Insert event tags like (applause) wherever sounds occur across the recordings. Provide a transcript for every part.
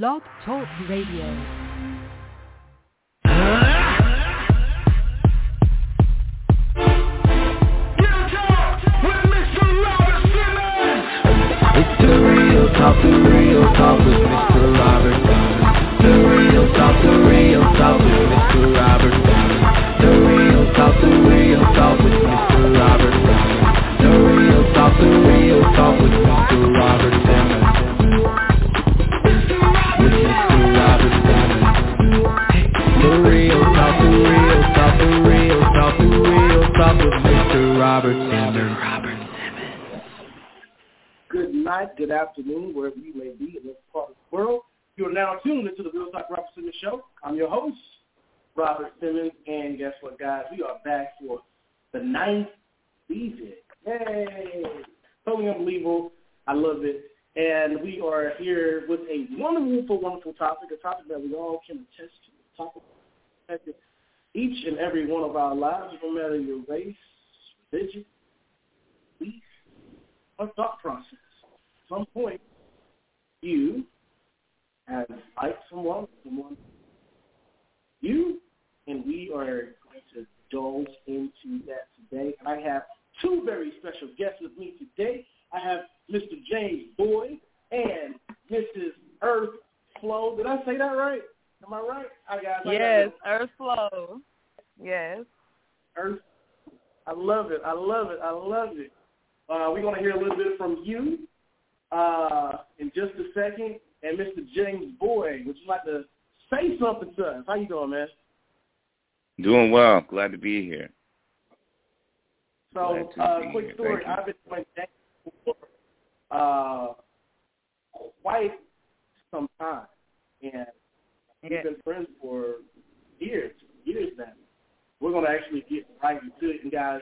Blog Talk Radio. It's the real talk, the real talk with Mr. Robert. The real talk, the real talk with Mr. Robert. The real talk, the real talk with Mr. The real talk, the real talk with Mr. real talk with Mr. Robert Simmons. good night, good afternoon, wherever you may be in this part of the world. You are now tuned into the Real Talk Robert Simmons Show. I'm your host, Robert Simmons, and guess what, guys? We are back for the ninth season. Yay! Totally unbelievable. I love it. And we are here with a wonderful, wonderful topic, a topic that we all can attest to, a topic that affected each and every one of our lives, no matter your race, religion, belief, or thought process. At some point, you have liked someone, someone, you, and we are going to indulge into that today. I have two very special guests with me today. I have Mr. James Boyd and Mrs. Earth Flow. Did I say that right? Am I right? I got I Yes, got Earth Flow. Yes. Earth. I love it. I love it. I love it. Uh, we're going to hear a little bit from you uh, in just a second. And Mr. James Boyd, would you like to say something to us? How you doing, man? Doing well. Glad to be here. So, uh, be quick here. story. Thank. I've been doing James for uh, quite some time. And we've Yeah. been friends for years, years now. We're going to actually get right into it. And guys,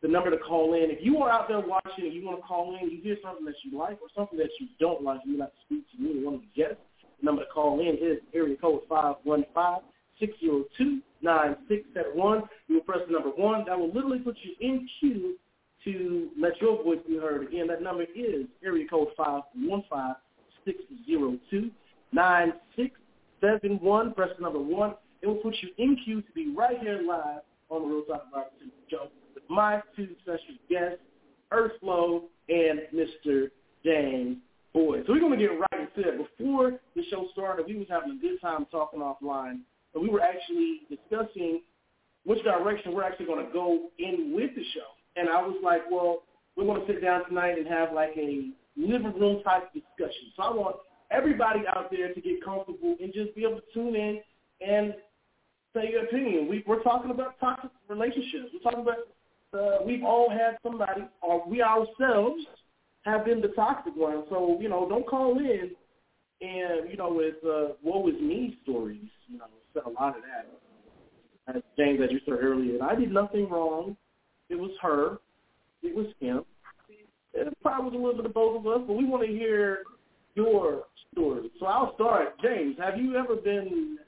the number to call in, if you are out there watching and you want to call in, you hear something that you like or something that you don't like, you would like to speak to me one of the guests, the number to call in is area code 515-602-9671. You will press the number one. That will literally put you in queue to let your voice be heard. Again, that number is area code 515-602-9671. Press the number one. It will put you in queue to be right here live on the Real Talk About Show with my two special guests, Earth Flow and Mr. James Boyd. So we're going to get right into it. Before the show started, we was having a good time talking offline, and we were actually discussing which direction we're actually going to go in with the show. And I was like, well, we're going to sit down tonight and have like a living room type discussion. So I want everybody out there to get comfortable and just be able to tune in and say your opinion. We, we're talking about toxic relationships. We're talking about uh, we've all had somebody, or we ourselves have been the toxic one. So you know, don't call in and you know with uh, woe is me stories. You know, said a lot of that. As James, as you said earlier, I did nothing wrong. It was her. It was him. It probably was a little bit of both of us, but we want to hear your story. So I'll start. James, have you ever been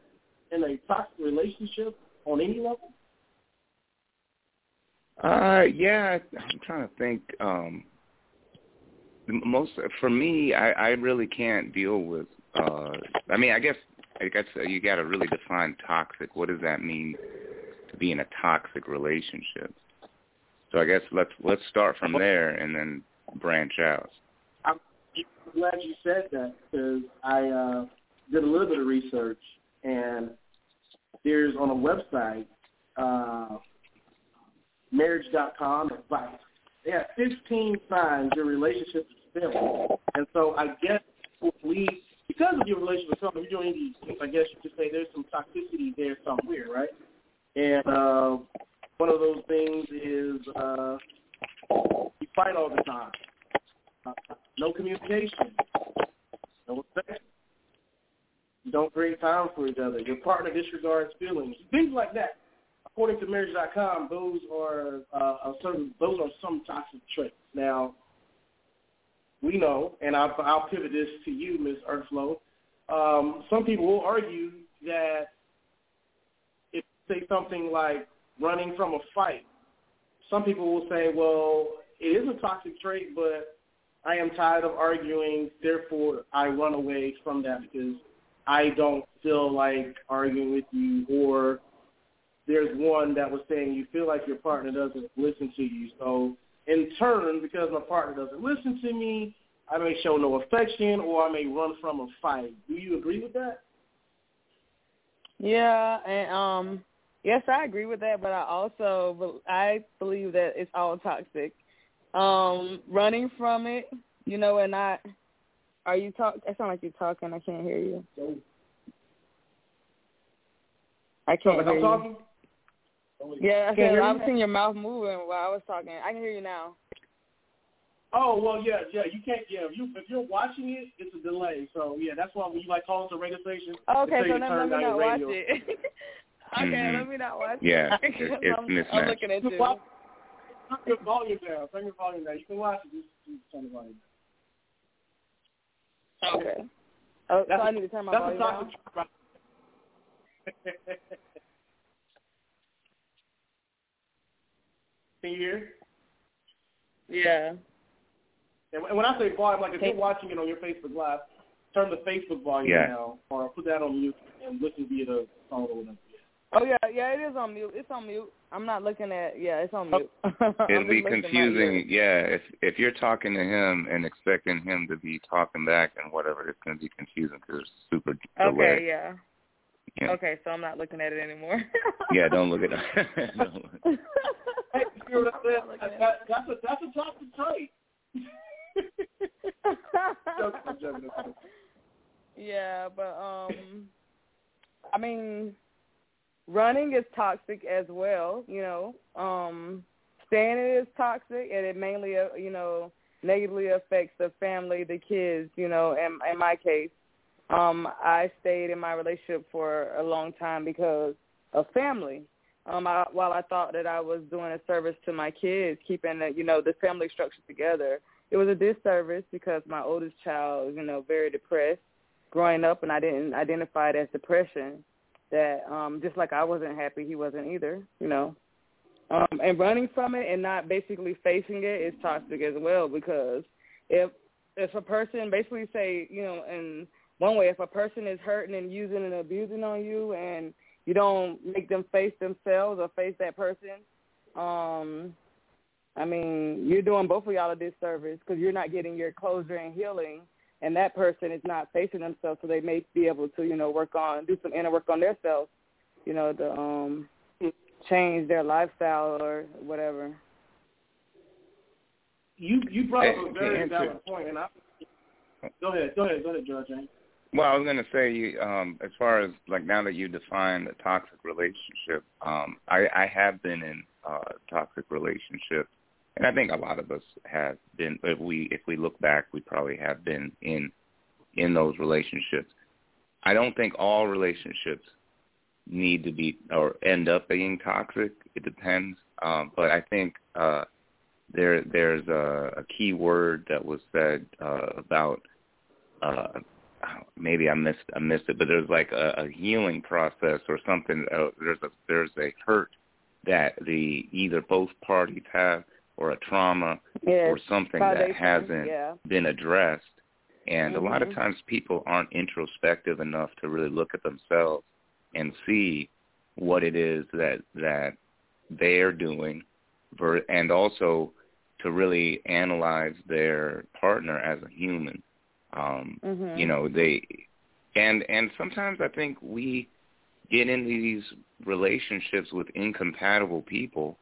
in a toxic relationship on any level? Uh, yeah, I'm trying to think. Um, most for me, I, I really can't deal with. Uh, I mean, I guess I guess you got to really define toxic. What does that mean to be in a toxic relationship? So I guess let's let's start from there and then branch out. I'm glad you said that because I uh, did a little bit of research and there's on a website, uh, marriage.com advice. They have 15 signs your relationship is failing. And so I guess we, because of your relationship with someone, you're doing these things, I guess you could say there's some toxicity there somewhere, right? And uh, one of those things is uh, you fight all the time. No communication. No affection. You don't create time for each other. Your partner disregards feelings. Things like that. According to marriage.com, those are uh, certain. Those are some toxic traits. Now, we know, and I'll, I'll pivot this to you, Ms. Earthflow. Um, some people will argue that if say something like running from a fight, some people will say, well, it is a toxic trait, but I am tired of arguing, therefore I run away from that because I don't feel like arguing with you, or there's one that was saying you feel like your partner doesn't listen to you. So in turn, because my partner doesn't listen to me, I may show no affection or I may run from a fight. Do you agree with that? Yeah, and um, yes, I agree with that, but I also I believe that it's all toxic. Um, running from it, you know, and I Are you talk? It sound like you're talking. I can't hear you. I can't like hear I'm you. talking? Yeah, I you said hear I'm seeing your mouth moving while I was talking. I can hear you now. Oh well, yeah, yeah. You can't. Yeah, if you if you're watching it, it's a delay. So yeah, that's why when you like call us a radio station, Okay, they so then (laughs) let me not watch it. okay, let me not watch it. it- (laughs) it's I'm, I'm looking at Turn your volume down. Turn your volume down. You can watch it. Just, just turn the volume down. Oh. Okay. Oh, so That's I a- need to turn my That's volume down. toxic truth. Can you hear? Yeah. And when- and when I say volume, like if you're watching it on your Facebook Live, turn the Facebook volume Yeah. down, or put that on mute and listen via the phone or whatever. Oh yeah, yeah, it is on mute. It's on mute. I'm not looking at. Yeah, it's on mute. (laughs) It'll be listening to my confusing. Yeah, if if you're talking to him and expecting him to be talking back and whatever, it's going to be confusing because it's super Okay, delay. yeah. Yeah. Okay, so I'm not looking at it anymore. Yeah, don't look at (laughs) it. (laughs) Don't look. Hey, you hear what I said? I'm not looking at That, that's a that's a toxic trait. Joking, I'm joking, I'm joking. yeah, but um, I mean, running is toxic as well. You know, um, staying is toxic, and it mainly, uh, you know, negatively affects the family, the kids. You know, in in my case, um, I stayed in my relationship for a long time because of family. Um, I, while I thought that I was doing a service to my kids, keeping the, you know the family structure together, it was a disservice because my oldest child, you know, very depressed growing up, and I didn't identify it as depression. That um, just like I wasn't happy, he wasn't either. You know, um, and running from it and not basically facing it is toxic as well because if if a person basically say, you know, in one way, if a person is hurting and using and abusing on you, and you don't make them face themselves or face that person, um, I mean, you're doing both of y'all a disservice because you're not getting your closure and healing, and that person is not facing themselves, so they may be able to, you know, work on, do some inner work on themselves, you know, to um, change their lifestyle or whatever. You you brought up a very valid point, and I go ahead, go ahead, go ahead, George. Well, I was going to say, you, um, as far as like now that you define a toxic relationship, um, I, I have been in uh, toxic relationships, and I think a lot of us have been. If we if we look back, we probably have been in in those relationships. I don't think all relationships need to be or end up being toxic. It depends, um, but I think uh, there there's a, a key word that was said uh, about. Uh, maybe I missed I missed it, but there's like a, a healing process or something. Uh, there's a there's a hurt that the either both parties have or a trauma Yeah, or something that hasn't yeah. been addressed. And a lot of Mhm. times people aren't introspective enough to really look at themselves and see what it is that that they're doing, ver- and also to really analyze their partner as a human. Um, Mhm. You know, they and and sometimes I think we get into these relationships with incompatible people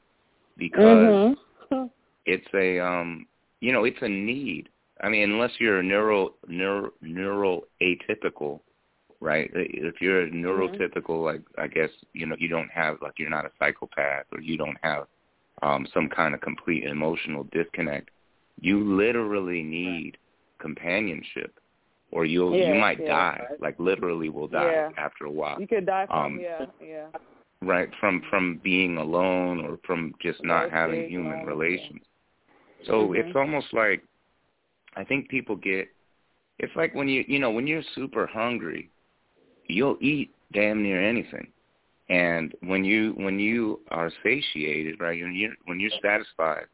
because Mhm. It's a um you know it's a need i mean unless you're neuro neuro neural atypical right if you're neurotypical like i guess you know you don't have like you're not a psychopath or you don't have um some kind of complete emotional disconnect you literally need companionship or you'll you might yeah. die like literally will die Yeah. after a while You could die from Um, yeah, yeah. Right from from being alone or from just not having human relations. So Mhm. it's almost like i think people get it's like when you you know when you're super hungry you'll eat damn near anything. And when you when you are satiated right when you're when you're satisfied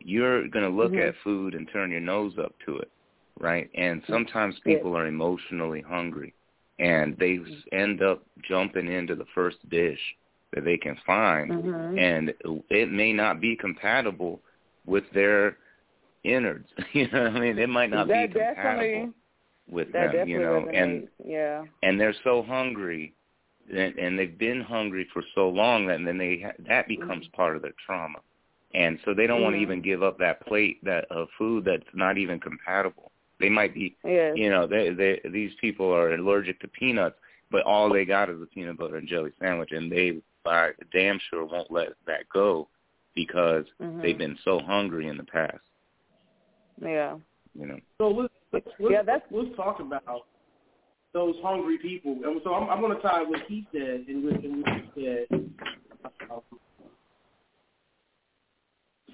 you're going to look Mhm. at food and turn your nose up to it right? And sometimes people are emotionally hungry and they end up jumping into the first dish that they can find, Mhm. and it may not be compatible with their innards. (laughs) you know what I mean? It might not that be compatible with that them, you know, resonates. and yeah. and they're so hungry and, and they've been hungry for so long that then they ha- that becomes part of their trauma and so they don't want to even give up that plate that of food that's not even compatible they might be Yes. you know they they these people are allergic to peanuts but all they got is a peanut butter and jelly sandwich and they by damn sure won't let that go because Mhm. they've been so hungry in the past Yeah. you know So let's let's, let's, Yeah, that's- let's talk about those hungry people. And so I'm, I'm going to tie what he said and what, and what he said. Um,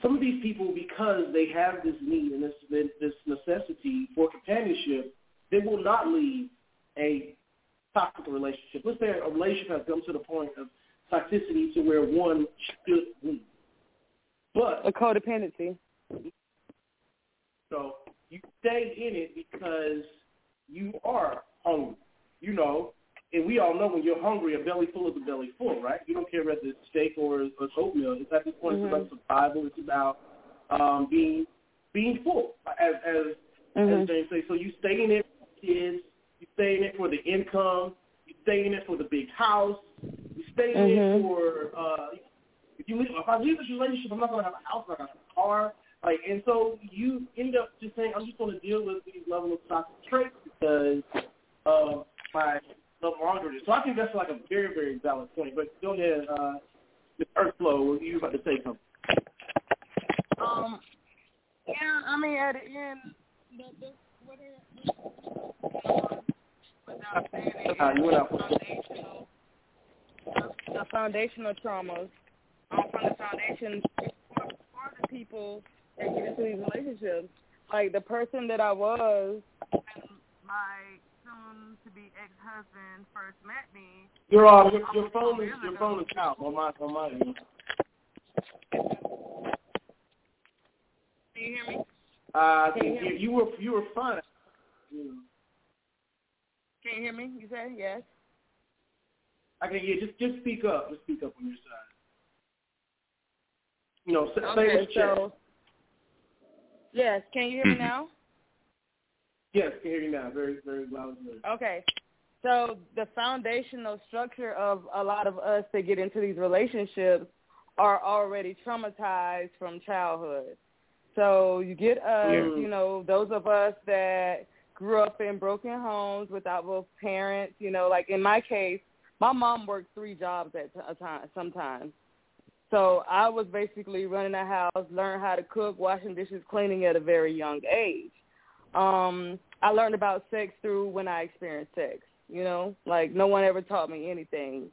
some of these people, because they have this need and this this necessity for companionship, they will not leave a toxic relationship. Let's say a relationship has come to the point of toxicity to where one should leave. But A codependency. so you stay in it because you are hungry. You know, and we all know when you're hungry, a belly full is a belly full, right? You don't care whether it's steak or, or oatmeal. It's at this point Mhm. it's about survival. It's about um, being being full, as as Mhm. as James says. So you stay in it for kids. You stay in it for the income. You stay in it for the big house. You stay in Mhm. it for uh, if you leave, if I leave this relationship, I'm not gonna have a house. I'm not gonna have a car. Like, and so you end up just saying, I'm just gonna deal with these level of toxic traits because of my love hungry. So I think that's like a very very valid point. But go ahead, uh, Ms. Earthflow, you were about to say something. Um, yeah, I mean, at the end, the, the, what it, without saying it, Uh, you went foundational, the foundational traumas um, from the foundation for, for the people that get into these relationships. Like the person that I was when my soon-to-be ex-husband first met me, Your uh, your, your phone is your phone is out on my on my end. can you hear me? Uh, Can you hear you, you were you were fine. You Can you hear me? You said yes. I can yeah, just just speak up. Just speak up on your side. You know, say, say Okay, what's checked. so yes, can you hear me mm-hmm. now? Yes, can hear you now. Very very loud and clear. Okay. So the foundational structure of a lot of us that get into these relationships are already traumatized from childhood. So you get us, Yeah. you know, those of us that grew up in broken homes without both parents, you know, like in my case, my mom worked three jobs at a time sometimes. So I was basically running a house, learned how to cook, washing dishes, cleaning at a very young age. Um, I learned about sex through when I experienced sex. You know, like no one ever taught me anything.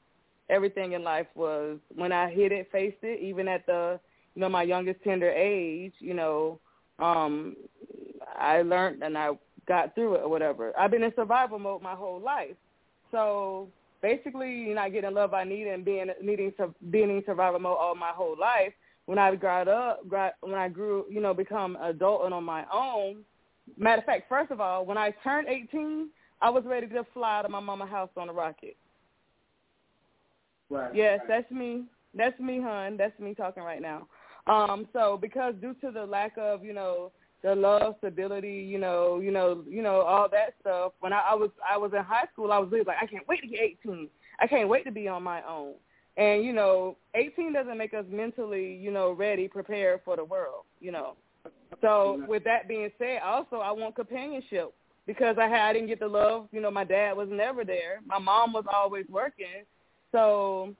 Everything in life was when I hit it, faced it, even at the you know my youngest tender age. You know, um, I learned and I got through it or whatever. I've been in survival mode my whole life. So basically, you not getting love I need and being needing to being in survival mode all my whole life. When I got up, got, when I grew, you know, become adult and on my own. Matter of fact, first of all, when I turned 18, I was ready to fly out of my mama house on a rocket. Right. Yes, right. that's me. That's me, hun. That's me talking right now. Um, so because due to the lack of, you know, the love, stability, you know, you know, you know, all that stuff. When I, I was I was in high school, I was really like, I can't wait to get 18. I can't wait to be on my own. And you know, 18 doesn't make us mentally, you know, ready, prepared for the world, you know. So with that being said, also I want companionship because I had I didn't get the love. You know, my dad was never there. My mom was always working. So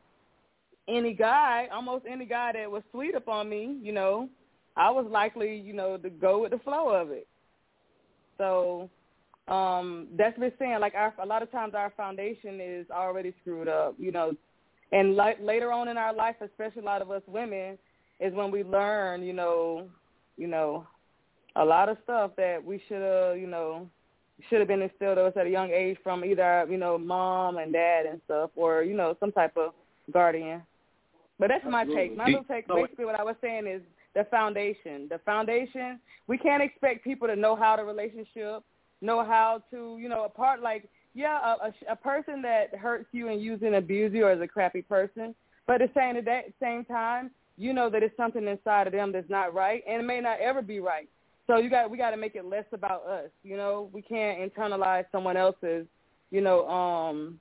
any guy, almost any guy that was sweet upon me, you know, I was likely, you know, to go with the flow of it. So um that's been saying like our a lot of times our foundation is already screwed up, you know. And like later on in our life, especially a lot of us women, is when we learn, you know, you know, a lot of stuff that we should have, you know, should have been instilled in us at a young age from either, you know, mom and dad and stuff, or you know, some type of guardian. But that's my take. My little take. Basically, what I was saying is the foundation. The foundation. We can't expect people to know how the relationship, know how to, you know, apart like yeah, a, a, a person that hurts you and uses and abuses you is a crappy person. But at the same, at that same time, you know that it's something inside of them that's not right, and it may not ever be right. So you got we got to make it less about us. You know, we can't internalize someone else's, you know, um,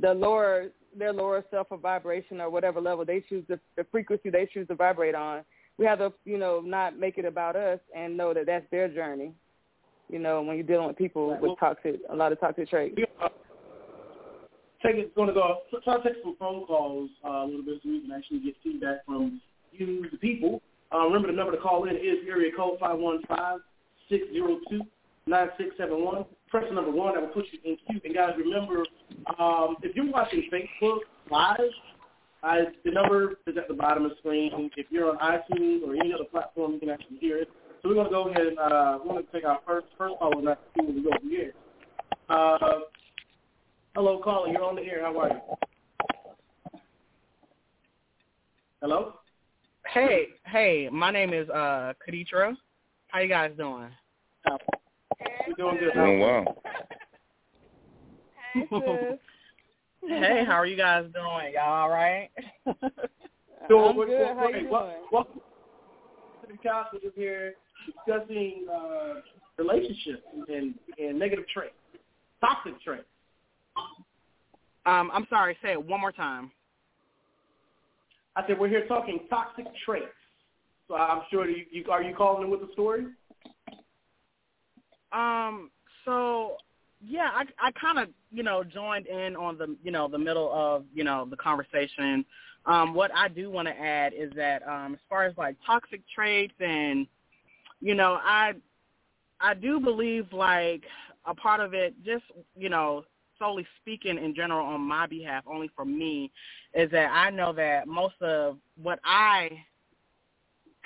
the lower their lower self or vibration or whatever level they choose the, the frequency they choose to vibrate on. We have to, you know, not make it about us and know that that's their journey. You know, when you're dealing with people with toxic, a lot of toxic traits. Yeah. Take it, going to go. Try to take some phone calls uh, a little bit so we can actually get feedback from you, the people. Uh, remember the number to call in is area code five one five six zero two nine six seven one. Press the number one that will put you in queue. And guys, remember, um, if you're watching Facebook Live, I, the number is at the bottom of the screen. If you're on iTunes or any other platform, you can actually hear it. So we're going to go ahead and uh, we're going to take our first first call and that's when we go from here. Uh, hello, caller. You're on the air. How are you? Hello. Hey, hey. My name is uh Kaditra. How you guys doing? We're doing good. Doing well. Hey, sis. Hey, (laughs) how are you guys doing? Y'all all right? (laughs) So I'm we're- good. we're- How you hey, doing? Welcome to the couch. We're here discussing uh, relationships and, and negative traits, toxic traits. um, I'm sorry. Say it one more time. I said we're here talking toxic traits. So I'm sure you, you are you calling in with a story? Um, so yeah, I I kind of you know joined in on the you know the middle of you know the conversation. Um, what I do want to add is that um, as far as like toxic traits and you know I I do believe like a part of it just you know solely speaking in general on my behalf only for me is that I know that most of what I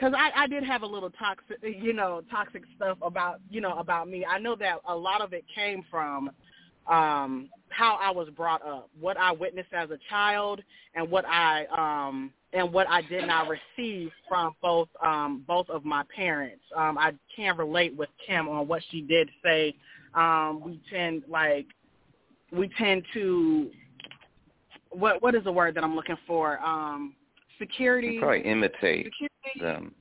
because I, I did have a little toxic, you know, toxic stuff about, you know, about me. I know that a lot of it came from um, how I was brought up, what I witnessed as a child, and what I um, and what I did not receive from both um, both of my parents. Um, I can relate with Kim on what she did say. Um, we tend like we tend to what what is the word that I'm looking for? Um, security. You probably imitate security them.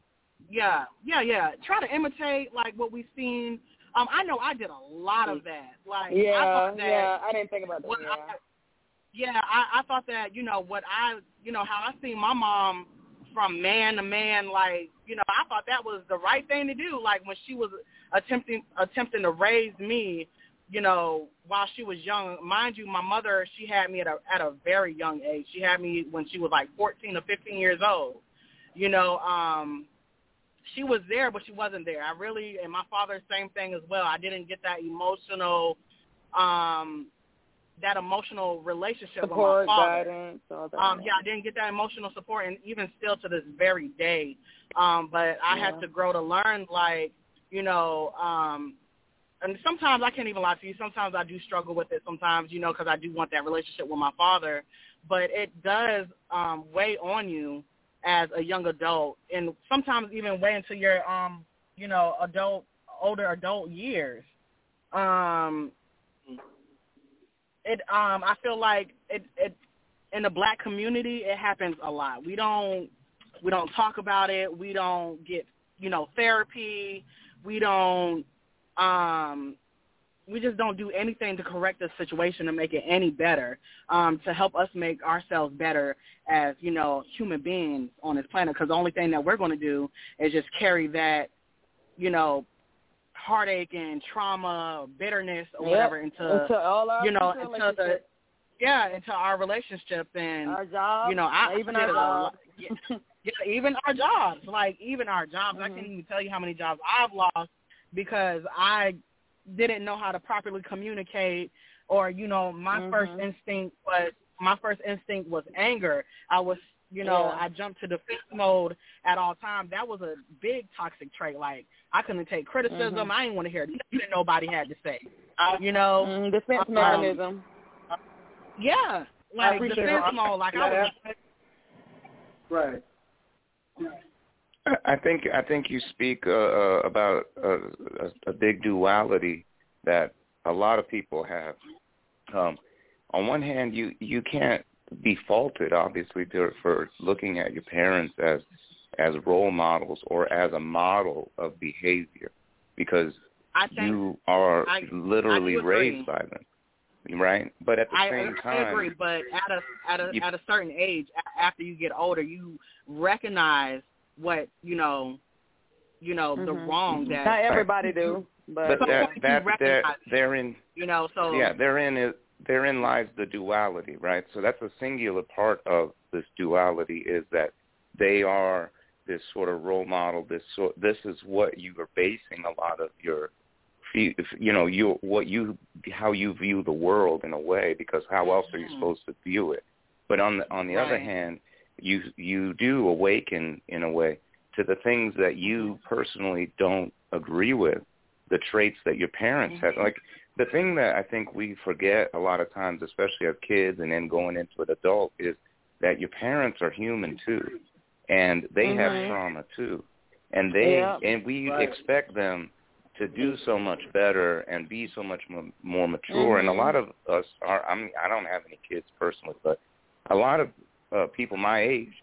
yeah, yeah, yeah. Try to imitate like what we've seen. Um, I know I did a lot of that. Like I Yeah, thought that yeah. I didn't think about that. Yeah. I, yeah, I, I thought that, you know, what I you know, how I seen my mom from man to man, like, you know, I thought that was the right thing to do. Like when she was attempting attempting to raise me, you know, while she was young. Mind you, my mother, she had me at a at a very young age. She had me when she was like fourteen or fifteen years old. You know, um she was there but she wasn't there. I really and my father same thing as well. I didn't get that emotional um that emotional relationship Support, with my father. guidance, all that. Um, yeah, I didn't get that emotional support, and even still to this very day. Um, but I Yeah. had to grow to learn, like, you know, um, and sometimes I can't even lie to you. Sometimes I do struggle with it. Sometimes, you know, because I do want that relationship with my father, but it does um, weigh on you as a young adult, and sometimes even weigh into your, um, you know, adult, older adult years. Um, it um I feel like it it in the black community it happens a lot. We don't we don't talk about it. We don't get, you know, therapy. We don't um we just don't do anything to correct the situation to make it any better, um, to help us make ourselves better as, you know, human beings on this planet. Because the only thing that we're going to do is just carry that, you know, heartache and trauma, bitterness, or Yep. whatever into Into all our you know, into the yeah, into our relationship and our jobs, you know, I even our jobs. yeah, yeah, even our jobs, like even our jobs. I Mhm. can't even tell you how many jobs I've lost because I didn't know how to properly communicate, or you know, my first Mhm. instinct was my first instinct was anger. I was you know, Yeah. I jumped to defense mode at all times. That was a big toxic trait. Like I couldn't take criticism. Mhm. I didn't want to hear nothing nobody had to say. You know, Mm, defense Um, mechanism. yeah, like appreciate defense it. mode. Like I was Right. I- I think I think you speak uh, uh, about a, a, a big duality that a lot of people have um, on one hand, you you can't be faulted, obviously, to, for looking at your parents as as role models or as a model of behavior, because I think you are I- literally I raised by them, right? But at the I, same time, I agree, but at a at a You- at a certain age, after you get older, you recognize what you know, you know the Mhm. wrong that Not everybody do, but, but some that point you that there recognize it. therein you know. So yeah therein is therein lies the duality right so that's a singular part of this duality is that they are this sort of role model this sort this is what you are basing a lot of your fe- you know you what you how you view the world in a way because how else are you Mhm. supposed to view it but on the on the other hand you you do awaken in a way to the things that Mm-hmm. you personally don't agree with the traits that your parents had Mhm. like the thing that I think we forget a lot of times, especially as kids and then going into an adult, is that your parents are human too, and they Mhm. have trauma too, and they Yeah. and we Right. expect them to do so much better and be so much m- more mature. And a Mhm. lot of us are. I mean, I don't have any kids personally, but a lot of uh, people my age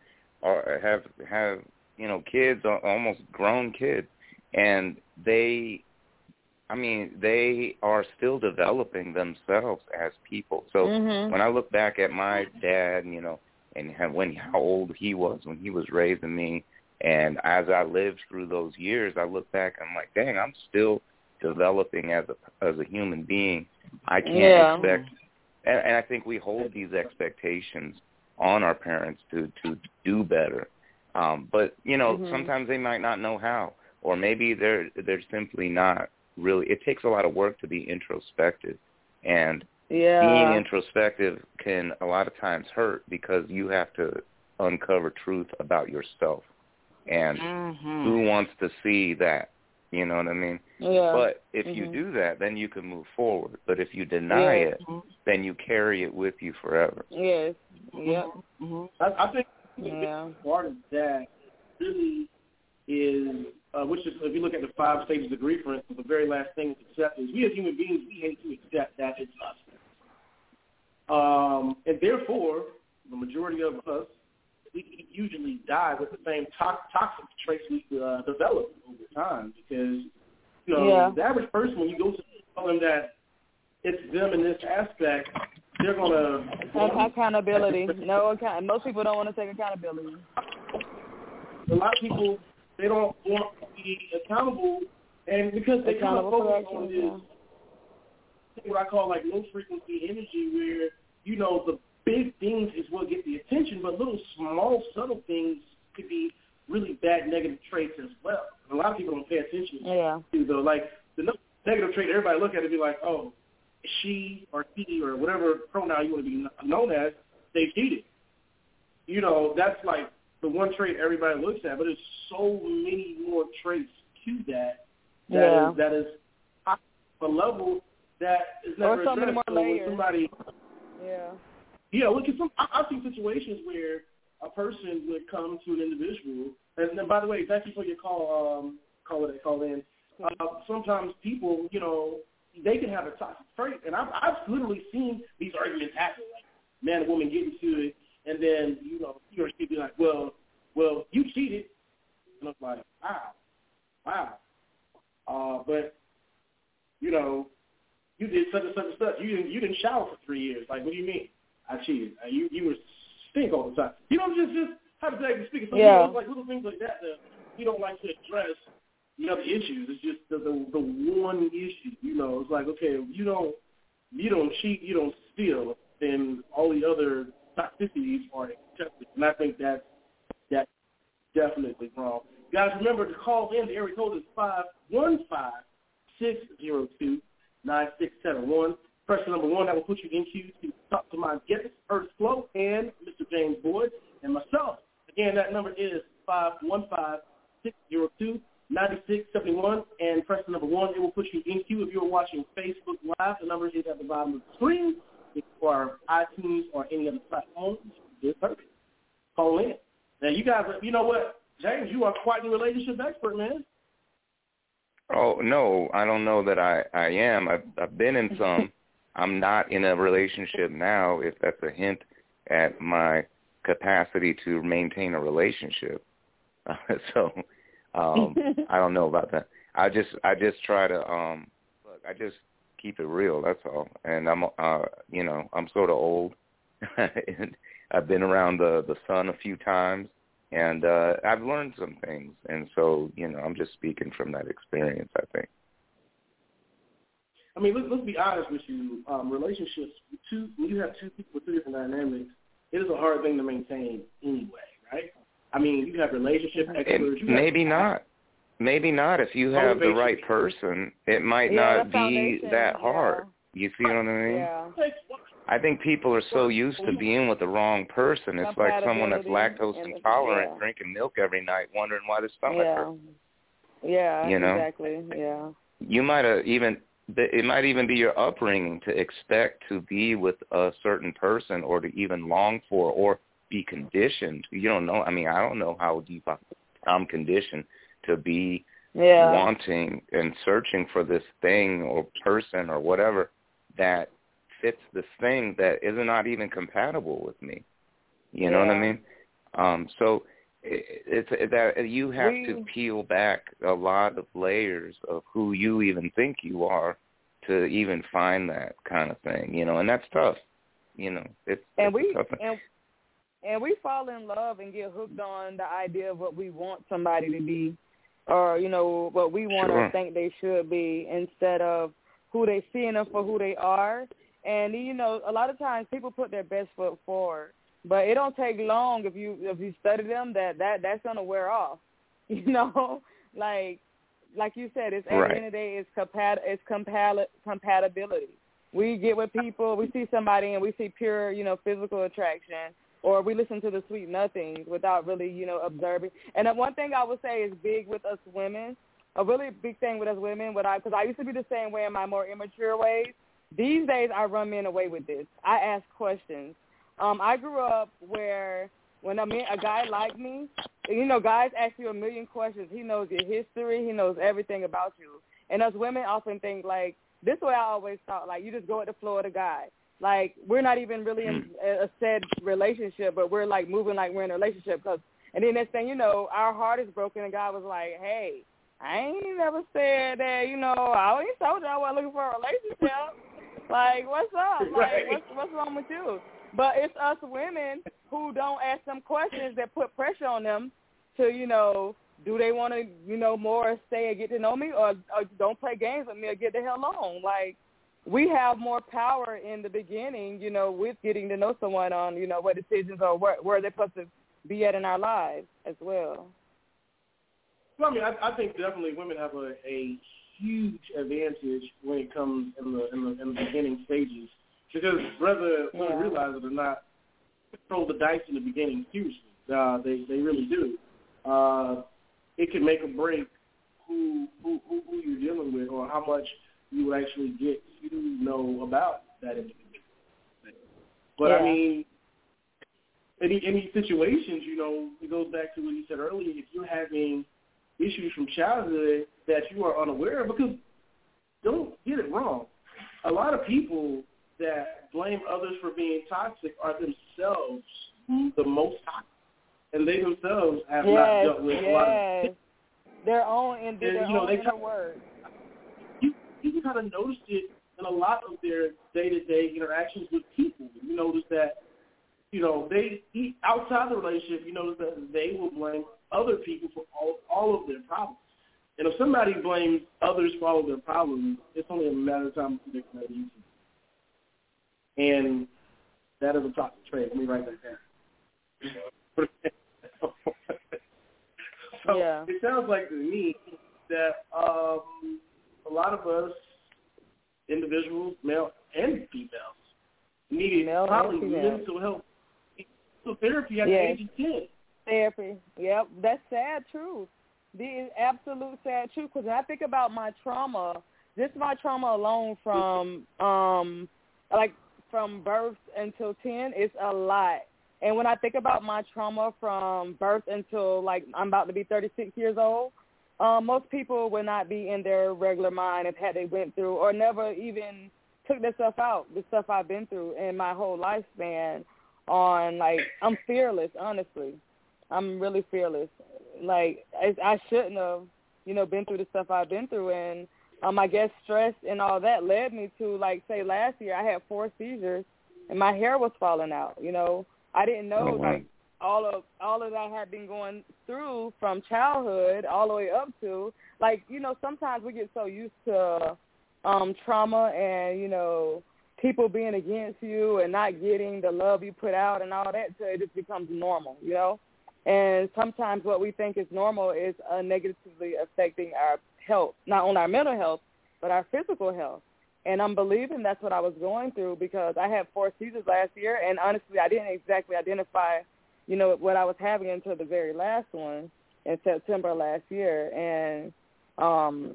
are have have you know kids, al- almost grown kids, and they I mean, they are still developing themselves as people. So Mhm. when I look back at my dad, you know, and how, when how old he was when he was raising me, and as I lived through those years, I look back, I'm like, dang, I'm still developing as a as a human being. I can't Yeah. expect, and, and I think we hold these expectations on our parents to to do better. Um, but you know, Mhm. sometimes they might not know how, or maybe they're they're simply not really. It takes a lot of work to be introspective, and yeah. being introspective can a lot of times hurt because you have to uncover truth about yourself. And Mhm. who wants to see that? You know what I mean? yeah. But if you Mhm. do that, then you can move forward. But if you deny Yeah. it, then you carry it with you forever. yes. Yep. Mhm. I, I think Yeah. part of that really is, uh, which is, if you look at the five stages of grief, for instance, the very last thing to accept is we as human beings, we hate to accept that it's us. Um, and therefore, the majority of us, we usually die with the same to- toxic traits we uh, develop over time because, you know, Yeah. the average person, when you go to tell them that it's them in this aspect, they're to accountability. No account. Most people don't want to take accountability. a lot of people they don't want to be accountable, and because they kind of focus on this Yeah. what I call like low frequency energy, where you know the big things is what get the attention, but little small subtle things could be really bad negative traits as well. And a lot of people don't pay attention Yeah. to though. Like the negative trait, everybody look at it and be like, oh, she or he or whatever pronoun you want to be known as, they cheated. You know, that's like the one trait everybody looks at, but there's so many more traits to that that Yeah. is that is a level that is never Or so many more So when layers. somebody Yeah. Yeah, look some. I, I've seen situations where a person would come to an individual, and, and by the way, thank you for your call. Um, call it, call in. Uh, sometimes people, you know, they can have a toxic trait, and I've, I've literally seen these arguments happen. Like man and woman get into it, and then you know, he or she be like, "Well, well, you cheated," and I'm like, "Wow, wow," uh, but you know, you did such and such and such. You didn't, you didn't shower for three years. Like, what do you mean? I cheated. Uh, you you were stink all the time. You know, just just hypothetically speaking. So Yeah. you like little things like that that you don't like to address the other issues. It's just the the, the one issue. You know, it's like okay, if you don't you don't cheat, you don't steal, then all the other toxicities are accepted. And I think that's that's definitely wrong. Guys, remember to call in. The area code is five one five six zero two nine six seven one. Person number one that will put you in queue to talk to my guest, Earth Flow, and Mr. James Boyd, and myself. Again, that number is five one five six zero two ninety six seventy one. And person number one, it will put you in queue if you're watching Facebook Live. The number is at the bottom of the screen. If you are iTunes or any other platform, just perfect. Call in. Now, you guys, you know what, James, you are quite the relationship expert, man. Oh no, I don't know that I I am. I've I've been in some, (laughs) I'm not in a relationship now if that's a hint at my capacity to maintain a relationship. Uh, (laughs) so um (laughs) I don't know about that. I just I just try to um look, I just keep it real, that's all. And I'm uh you know, I'm sort of old. (laughs) and I've been around the the sun a few times and uh I've learned some things. And so, you know, I'm just speaking from that experience, I think. I mean, let's, let's be honest with you. Um, relationships, two when you have two people with two different dynamics, it is a hard thing to maintain anyway, right? I mean, you have relationship experts. It, maybe not. Maybe not. If you have the right person, it might Yeah, not be that foundation, hard. You see what I mean? Yeah. I think people are so used to being with the wrong person. It's like someone that's lactose intolerant yeah. drinking milk every night, wondering why their stomach Yeah. hurts. Yeah, You know? exactly. Yeah. You might have even it might even be your upbringing to expect to be with a certain person or to even long for or be conditioned. You don't know. I mean, I don't know how deep I'm conditioned to be Yeah. wanting and searching for this thing or person or whatever that fits this thing that is not even compatible with me. You know what I mean? Um, so it's that you have to peel back a lot of layers of who you even think you are to even find that kind of thing. You know, and that's tough. You know, it's, and it's we tough and and we fall in love and get hooked on the idea of what we want somebody to be or you know what we want Sure. or think they should be instead of who they seeing them for who they are and you know a lot of times people put their best foot forward but it don't take long if you if you study them that that that's to wear off (laughs) you know like like you said it's at the end of the day it's compat it's compat compatibility we get with people, we see somebody and we see pure, you know, physical attraction, or we listen to the sweet nothings without really, you know, observing. And the one thing I would say is big with us women, a really big thing with us women, what I because I used to be the same way in my more immature ways. These days, I run men away with this. I ask questions. Um, I grew up where when a man, a guy like me, you know, guys ask you a million questions. He knows your history. He knows everything about you. And us women often think like this way. I always thought like you just go with the flow of the guy. Like we're not even really in a a said relationship, but we're like moving like we're in a relationship. Cause and then next thing you know, our heart is broken. And God was like, "Hey, I ain't never said that. You know, I always told you I wasn't looking for a relationship. Like, what's up? Like, (laughs) Right. what's what's wrong with you?" But it's us women who don't ask them questions that put pressure on them to, you know, do they want to, you know, more stay and get to know me, or, or don't play games with me, or get the hell on. Like, we have more power in the beginning, you know, with getting to know someone on, you know, what decisions or where, where they're supposed to be at in our lives as well. Well, I mean, I, I think definitely women have a, a huge advantage when it comes in the in the, in the beginning stages because whether Yeah. realize it or not, throw the dice in the beginning seriously. Uh, they they really do. Uh, it can make or break who, who who who you're dealing with or how much you actually get to know about that individual. But I mean, any any situations, you know, it goes back to what you said earlier. If you're having issues from childhood that you are unaware of, because don't get it wrong, a lot of people that blame others for being toxic are themselves hmm? the most toxic, and they themselves have not dealt with a lot of yes. Their own and their you know, own they inner come- words. you you kind of noticed it in a lot of their day to day interactions with people. You notice that, you know, they outside the relationship, you notice that they will blame other people for all all of their problems. And if somebody blames others for all of their problems, it's only a matter of time before they're going to use it. And that is a toxic trait. Let me write that down. (laughs) so Yeah. it sounds like to me that um, a lot of us individuals, male and females, needed Male probably mental health mental therapy at Yes. the age of ten. Therapy. Yep, that's sad truth. The absolute sad truth. Because when I think about my trauma, just my trauma alone from um like from birth until ten, it's a lot. And when I think about my trauma from birth until like I'm about to be 36 years old, um, most people would not be in their regular mind if had they went through or never even took that stuff out, the stuff I've been through in my whole lifespan. On like, I'm fearless. Honestly, I'm really fearless. Like I, I shouldn't have, you know, been through the stuff I've been through, and um, I guess stress and all that led me to like say last year I had four seizures and my hair was falling out. You know, I didn't know Oh, wow. like all of all of that had been going through from childhood all the way up to like you know sometimes we get so used to um trauma and you know people being against you and not getting the love you put out and all that so it just becomes normal you know and sometimes what we think is normal is uh, negatively affecting our health not only our mental health but our physical health and I'm believing that's what I was going through because I had four seizures last year, and honestly, I didn't exactly identify, you know, what I was having until the very last one in September last year. And um,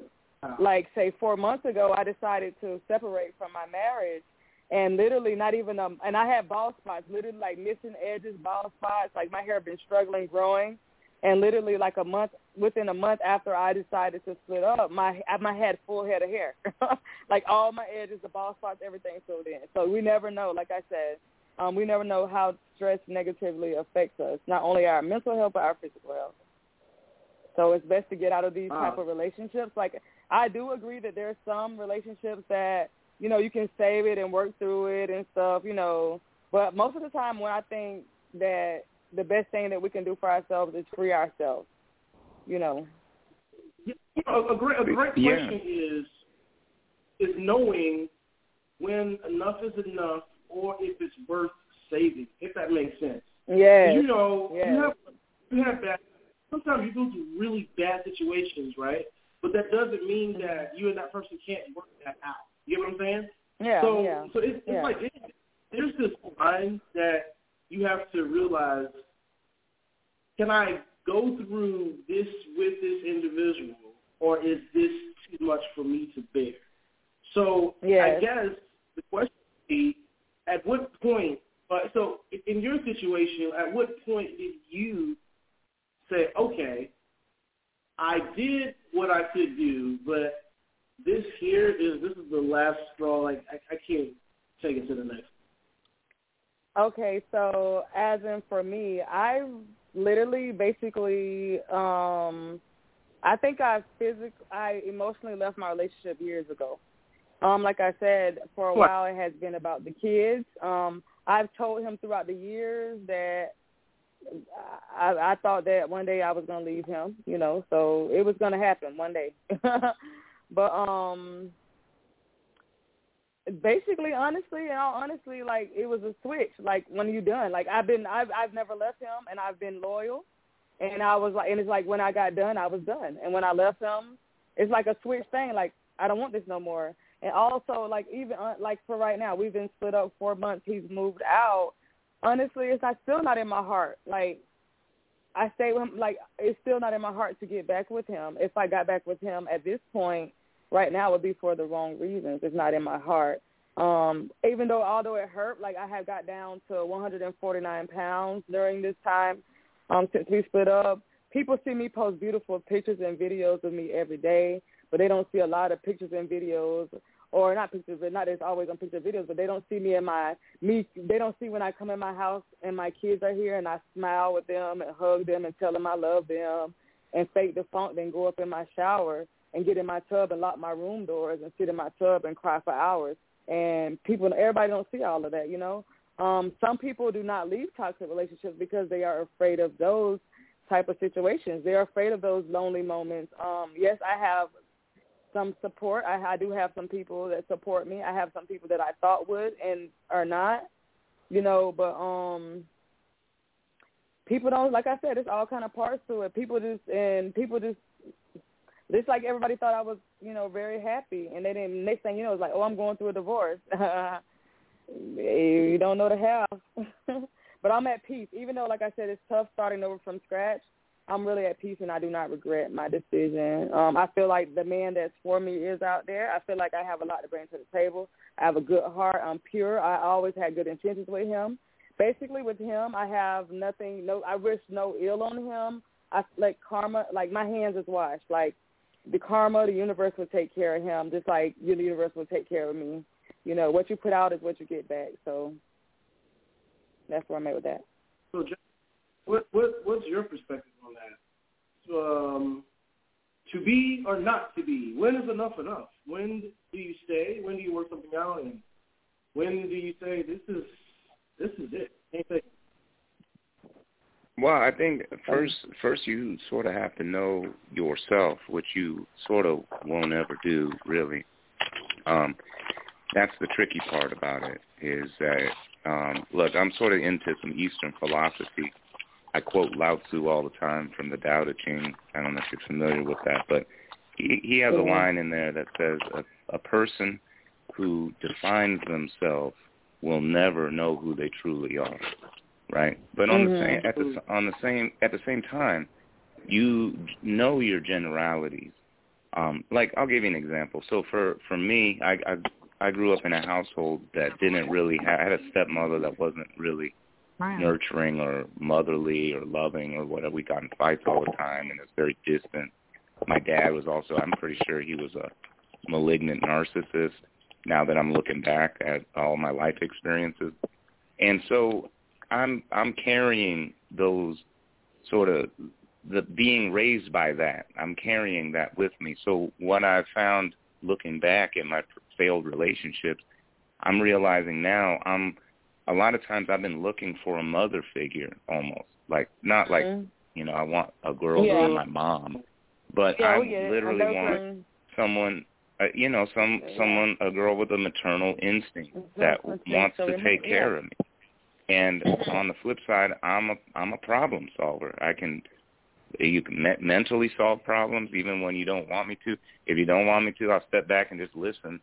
like say four months ago, I decided to separate from my marriage, and literally not even um, and I had bald spots, literally like missing edges, bald spots, like my hair had been struggling growing. And literally, like a month, within a month after I decided to split up, my I my had full head of hair, (laughs) like all my edges, the bald spots, everything filled in. So we never know. Like I said, um, we never know how stress negatively affects us, not only our mental health but our physical health. So it's best to get out of these type of relationships. Like I do agree that there's some relationships that you know you can save it and work through it and stuff, you know. But most of the time, when I think that the best thing that we can do for ourselves is free ourselves, you know. You know, a great a great Yeah. question is is knowing when enough is enough, or if it's worth saving. If that makes sense. Yeah. You know, Yes. you have you have bad. Sometimes you go through really bad situations, right? But that doesn't mean mm-hmm. that you and that person can't work that out. You get what I'm saying? Yeah. so yeah. so it's, it's Yeah. like it, there's this line that you have to realize: Can I go through this with this individual, or is this too much for me to bear? So I guess the question would be: At what point? Uh, so in your situation, at what point did you say, "Okay, I did what I could do, but this here is this is the last straw. Like I, I can't take it to the next." Okay, so as in for me, I literally basically um I think I physically I emotionally left my relationship years ago. Um like I said, for a What? while it has been about the kids. Um I've told him throughout the years that I I thought that one day I was going to leave him, you know, so it was going to happen one day. (laughs) but um basically honestly and all honestly like it was a switch like when you done. Like i've been i've i've never left him and i've been loyal. And i was like and it's like when i got done i was done. And when i left him it's like a switch thing like i don't want this no more. And also like even uh, like for right now we've been split up four months. He's moved out. Honestly it's not still not in my heart. Like i stay with him like it's still not in my heart to get back with him. If i got back with him at this point right now would be for the wrong reasons. It's not in my heart. Um, even though although it hurt, like I have got down to 149 pounds during this time um, since we split up. People see me post beautiful pictures and videos of me every day, but they don't see a lot of pictures and videos, or not pictures, but not as always on picture videos, but they don't see me in my me. They don't see when I come in my house and my kids are here and I smile with them and hug them and tell them I love them and fake the funk, then go up in my shower and get in my tub and lock my room doors and sit in my tub and cry for hours. And people, everybody don't see all of that, you know. Um, some people do not leave toxic relationships because they are afraid of those type of situations. They're afraid of those lonely moments. Um, yes, I have some support. I, I do have some people that support me. I have some people that I thought would and are not, you know. But um, people don't. Like I said, it's all kind of parts to it. People just and people just just like everybody thought I was, you know, very happy, and they didn't. Next thing you know, it's like, oh, I'm going through a divorce. (laughs) you don't know the half. (laughs) but I'm at peace, even though, like I said, it's tough starting over from scratch. I'm really at peace, and I do not regret my decision. Um, I feel like the man that's for me is out there. I feel like I have a lot to bring to the table. I have a good heart. I'm pure. I always had good intentions with him. Basically, with him, I have nothing. No, I wish no ill on him. I like karma. Like my hands is washed. Like the karma, the universe will take care of him, just like the universe will take care of me. you know, what you put out is what you get back. So that's where I'm at with that. So, what what what's your perspective on that? Um, to be or not to be? When is enough enough? When do you stay? When do you work something out? And when do you say this is this is it? Anything? Well, I think first first you sort of have to know yourself, which you sort of won't ever do really. Um, that's the tricky part about it is that um, look, I'm sort of into some Eastern philosophy. I quote Lao Tzu all the time from the Tao Te Ching. I don't know if you're familiar with that, but he, he has a line in there that says a, a person who defines themselves will never know who they truly are right? But on mm-hmm. the same at the on the same at the same time, you know your generalities. Um, like I'll give you an example. So for for me, I I, I grew up in a household that didn't really have. I had a stepmother that wasn't really right. nurturing or motherly or loving or whatever. We got in fights all the time, and it's very distant. My dad was also. I'm pretty sure he was a malignant narcissist. Now that I'm looking back at all my life experiences, and so I'm I'm carrying those sort of the being raised by that. I'm carrying that with me. So what I've found looking back at my failed relationships, I'm realizing now I'm a lot of times I've been looking for a mother figure almost. Like not like, mm-hmm. you know, I want a girl yeah. to be my mom, but yeah, I literally I want someone uh, you know, some someone a girl with a maternal instinct that wants to take care of me. And on the flip side, I'm a I'm a problem solver. I can you can me- mentally solve problems even when you don't want me to. If you don't want me to, I'll step back and just listen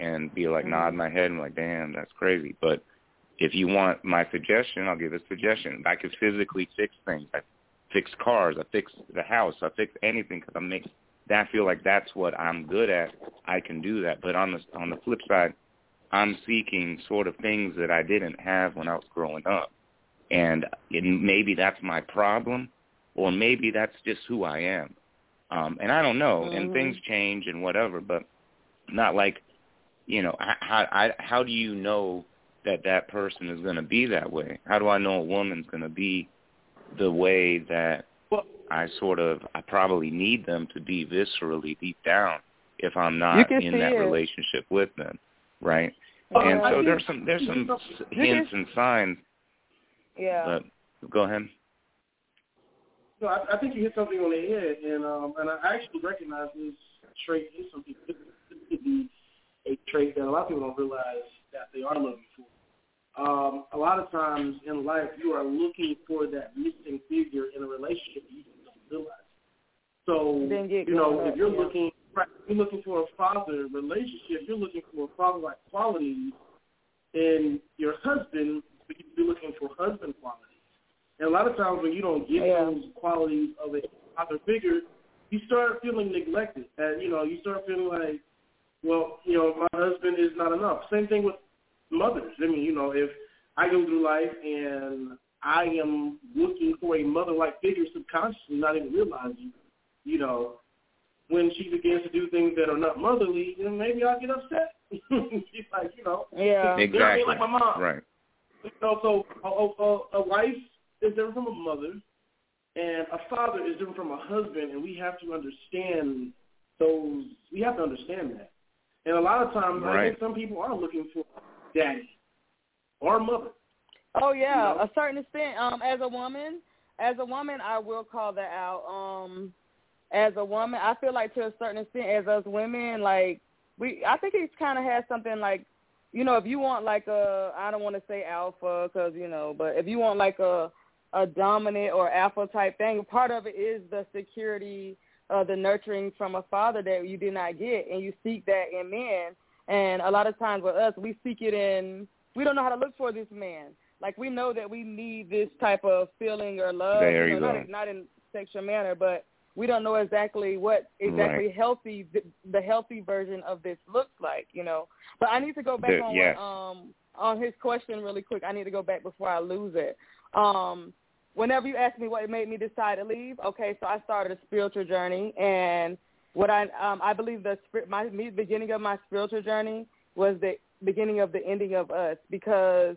and be like mm-hmm. nod my head and like, damn, that's crazy. But if you want my suggestion, I'll give a suggestion. I could physically fix things. I fix cars. I fix the house. I fix anything because I make that feel like that's what I'm good at. I can do that. But on the on the flip side, I'm seeking sort of things that I didn't have when I was growing up. And it, maybe that's my problem, or maybe that's just who I am. Um, and I don't know, mm-hmm. and things change and whatever, but not like, you know, how I, how do you know that that person is going to be that way? How do I know a woman's going to be the way that well, I sort of I probably need them to be viscerally deep down if I'm not in that it. relationship with them, right? and so there's some there's some hints and signs. Yeah. But go ahead. No, I, I think you hit something on the head, and um, and I actually recognize this trait is something this could be a trait that a lot of people don't realize that they are looking for. Um, a lot of times in life, you are looking for that missing figure in a relationship you don't realize. So you know, if you're yeah. looking Right. You're looking for a father relationship. You're looking for father-like qualities in your husband, but you'd be looking for husband qualities. And a lot of times when you don't get yeah. those qualities of a father figure, you start feeling neglected. And, you know, you start feeling like, well, you know, my husband is not enough. Same thing with mothers. I mean, you know, if I go through life and I am looking for a mother-like figure subconsciously, not even realizing, you know, when she begins to do things that are not motherly, then maybe I'll get upset. (laughs) She's like, you know, yeah, (laughs) exactly, like my mom, right? You know, so a, a, a wife is different from a mother, and a father is different from a husband, and we have to understand those. We have to understand that. And a lot of times, right. I think some people are looking for daddy or mother. Oh yeah, you know? a certain extent. Um, as a woman, as a woman, I will call that out. Um, as a woman, I feel like to a certain extent, as us women, like we, I think it kind of has something like, you know, if you want like a, I don't want to say alpha because you know, but if you want like a a dominant or alpha type thing, part of it is the security, uh, the nurturing from a father that you did not get, and you seek that in men. And a lot of times with us, we seek it in. We don't know how to look for this man. Like we know that we need this type of feeling or love. There you you know, go. not, not in sexual manner, but we don't know exactly what exactly right. healthy the, the healthy version of this looks like, you know. But I need to go back the, on yes. um on his question really quick. I need to go back before I lose it. Um whenever you ask me what made me decide to leave, okay, so I started a spiritual journey and what I um I believe the my me beginning of my spiritual journey was the beginning of the ending of us because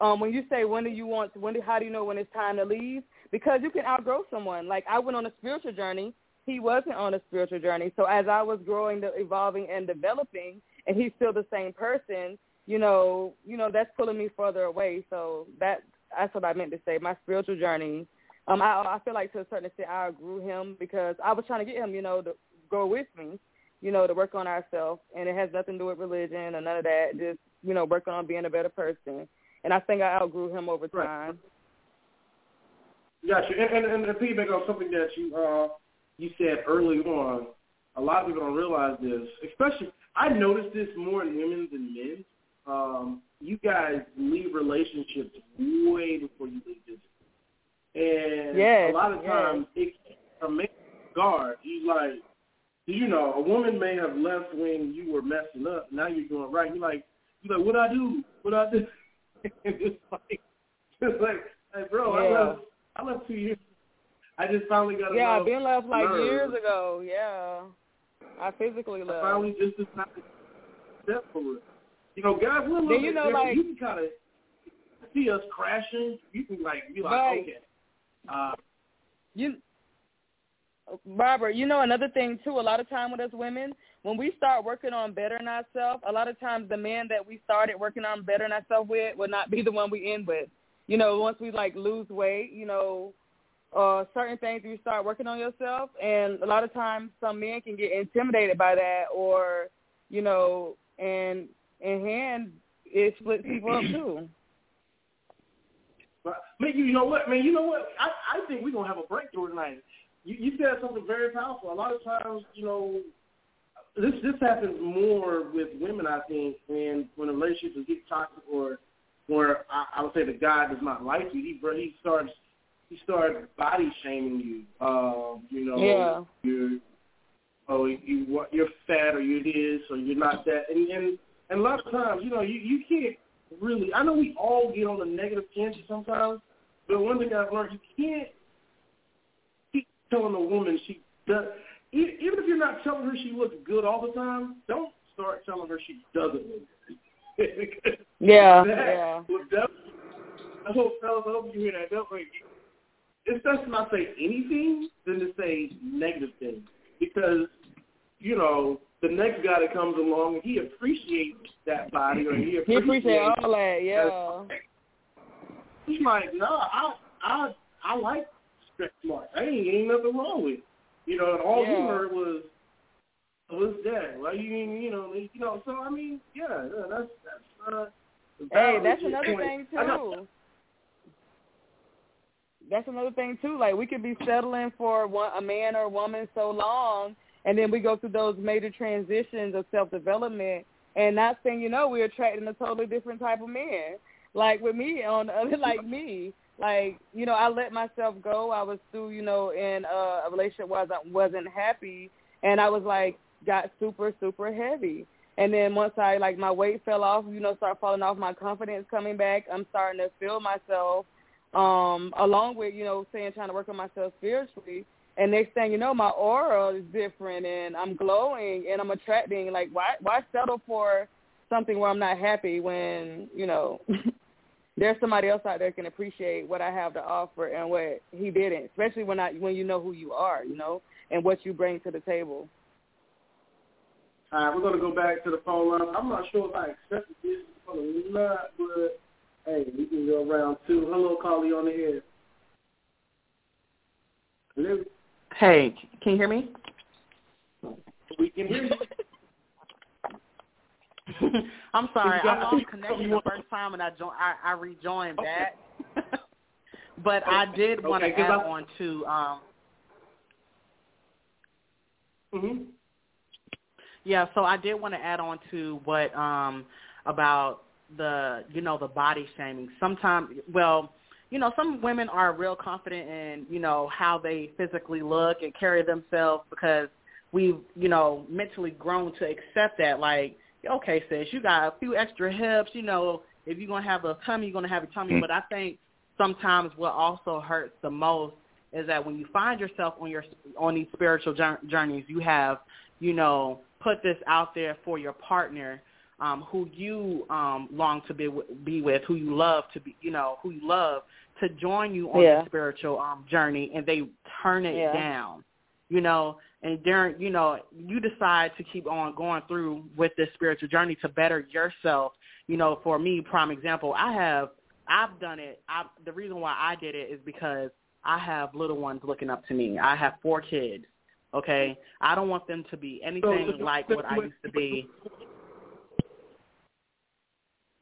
um when you say when do you want to, when do how do you know when it's time to leave because you can outgrow someone like i went on a spiritual journey he wasn't on a spiritual journey so as i was growing evolving and developing and he's still the same person you know you know that's pulling me further away so that that's what i meant to say my spiritual journey um i i feel like to a certain extent i outgrew him because i was trying to get him you know to go with me you know, to work on ourselves, and it has nothing to do with religion or none of that. Just you know, working on being a better person. And I think I outgrew him over time. Right. Gotcha. And, and, and to piggyback on something that you uh, you said early on, a lot of people don't realize this. Especially, I noticed this more in women than men. Um, you guys leave relationships way before you leave business. And yes, a lot of yes. times, it a man guard. You like, you know, a woman may have left when you were messing up. Now you're doing right. You're like, you're like, what I do? What I do? and (laughs) it's like, it's like, hey, bro, Yeah. I left. I two years. I just finally got. Yeah, I've been left like years ago. Yeah, I physically left. I finally just decided to step for it. You know, guys, we're a little you bit know, different. like- you can kind of see us crashing. You can like be like, Right. okay. Uh, You, Robert, you know another thing too. A lot of time with us women, when we start working on bettering ourselves, a lot of times the man that we started working on bettering ourselves with will not be the one we end with. You know, once we like lose weight, you know, uh, certain things you start working on yourself, and a lot of times some men can get intimidated by that, or you know, and in hand it splits people up too. (clears throat) but you know what, man? You know what? I I think we're gonna have a breakthrough tonight. You, you said something very powerful. A lot of times, you know, this this happens more with women. I think when when relationships get toxic or where I, I would say the guy does not like you, he he starts he starts body shaming you. Um, you know, Yeah. you're oh you what you're fat or you're this or you're not that, and and and a lot of times, you know, you you can't really. I know we all get on the negative tangent sometimes, but one thing I've learned, you can't keep telling a woman she does. Even if you're not telling her she looks good all the time, don't start telling her she doesn't look good. (laughs) Yeah, yeah. I hope fellas, I hope you hear that. Definitely, it's best to not say anything than to say negative things because you know the next guy that comes along he appreciates that body or he He appreciates. appreciate all that. Yeah. He's like, no, I I I like stretch marks. I ain't ain't nothing wrong with. it. You know, and all you Yeah. heard was was that. Well, you mean you know you know. So I mean, yeah, yeah that's that's. uh Hey, that's another thing too. That's another thing too. Like we could be settling for one, a man or a woman so long, and then we go through those major transitions of self development, and not saying you know we're attracting a totally different type of man. Like with me on other, (laughs) like me, like you know I let myself go. I was through you know in a, a relationship where I wasn't happy, and I was like got super super heavy. And then once I like my weight fell off, you know, start falling off, my confidence coming back. I'm starting to feel myself, um, along with you know saying trying to work on myself spiritually. And next thing you know, my aura is different, and I'm glowing, and I'm attracting. Like, why why settle for something where I'm not happy when you know (laughs) there's somebody else out there can appreciate what I have to offer and what he didn't, especially when I when you know who you are, you know, and what you bring to the table. All right, we're going to go back to the phone line. I'm not sure if I accepted this or not, but hey, we can go round two. Hello, Carly on the air. Hello, Hey, can you hear me? we can hear you. (laughs) I'm sorry, I lost connection the first time and I jo- I, I rejoined Okay. back. (laughs) but I did want to Okay, 'cause add I- on to um hmm Yeah, so I did want to add on to what um about the you know the body shaming. Sometimes, well, you know, some women are real confident in you know how they physically look and carry themselves because we've you know mentally grown to accept that. Like, okay, sis, you got a few extra hips. You know, if you're gonna have a tummy, you're gonna have a tummy. Mm. But I think sometimes what also hurts the most is that when you find yourself on your on these spiritual journeys, you have you know put this out there for your partner um, who you um, long to be be with, who you love to be, you know, who you love to join you on Yeah. the spiritual um, journey, and they turn it Yeah. down, you know, and during, you know, you decide to keep on going through with this spiritual journey to better yourself. You know, for me, prime example, I have, I've done it. I, the reason why I did it is because I have little ones looking up to me. I have four kids. Okay, I don't want them to be anything so- like what I used to be.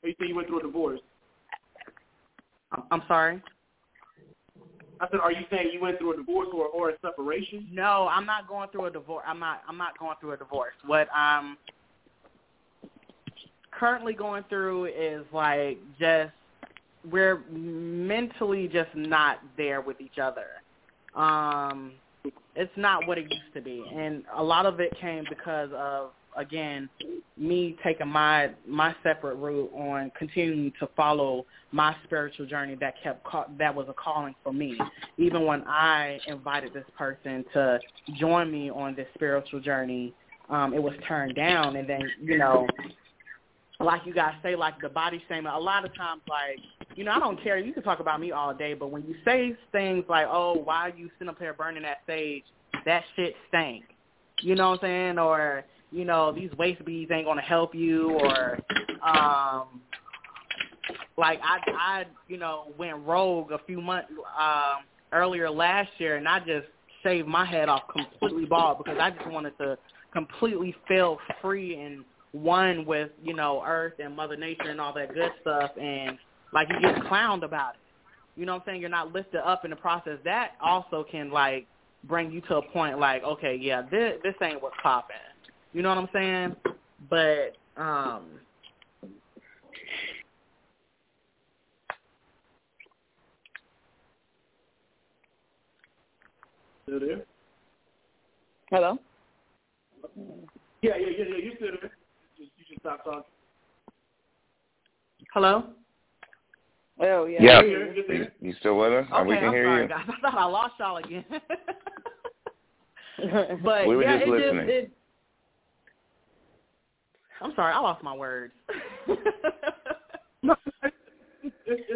You say you went through a divorce? I'm- I'm sorry. I said, are you saying you went through a divorce or or a separation? No, I'm not going through a divorce. I'm not. I'm not going through a divorce. What I'm currently going through is like just we're mentally just not there with each other. Um, it's not what it used to be, and a lot of it came because of again me taking my my separate route on continuing to follow my spiritual journey that kept ca- that was a calling for me even when I invited this person to join me on this spiritual journey, um, it was turned down. And then, you know, like you guys say, like the body shaming, a lot of times, like, you know, I don't care. You can talk about me all day, but when you say things like, oh, why are you sitting up here burning that sage? That shit stank. You know what I'm saying? Or, you know, these waist beads ain't to help you or, um, like I, I, you know, went rogue a few months um, earlier last year, and I just shaved my head off completely bald because I just wanted to completely feel free and one with you know Earth and Mother Nature and all that good stuff, and like you get clowned about it. You know what I'm saying? You're not lifted up in the process. That also can like bring you to a point like, okay, yeah, this this ain't what's popping. You know what I'm saying? But um Still there? Hello. Yeah, yeah, yeah, yeah. You still there? Just, you should stop talking. hello. Oh yeah. Yeah. You're you're You, there. you still with us? Okay, we can I'm hear sorry, you. guys. (laughs) I thought I lost y'all again. (laughs) but We were yeah, just it listening. Just, it, I'm sorry, I lost my words. (laughs)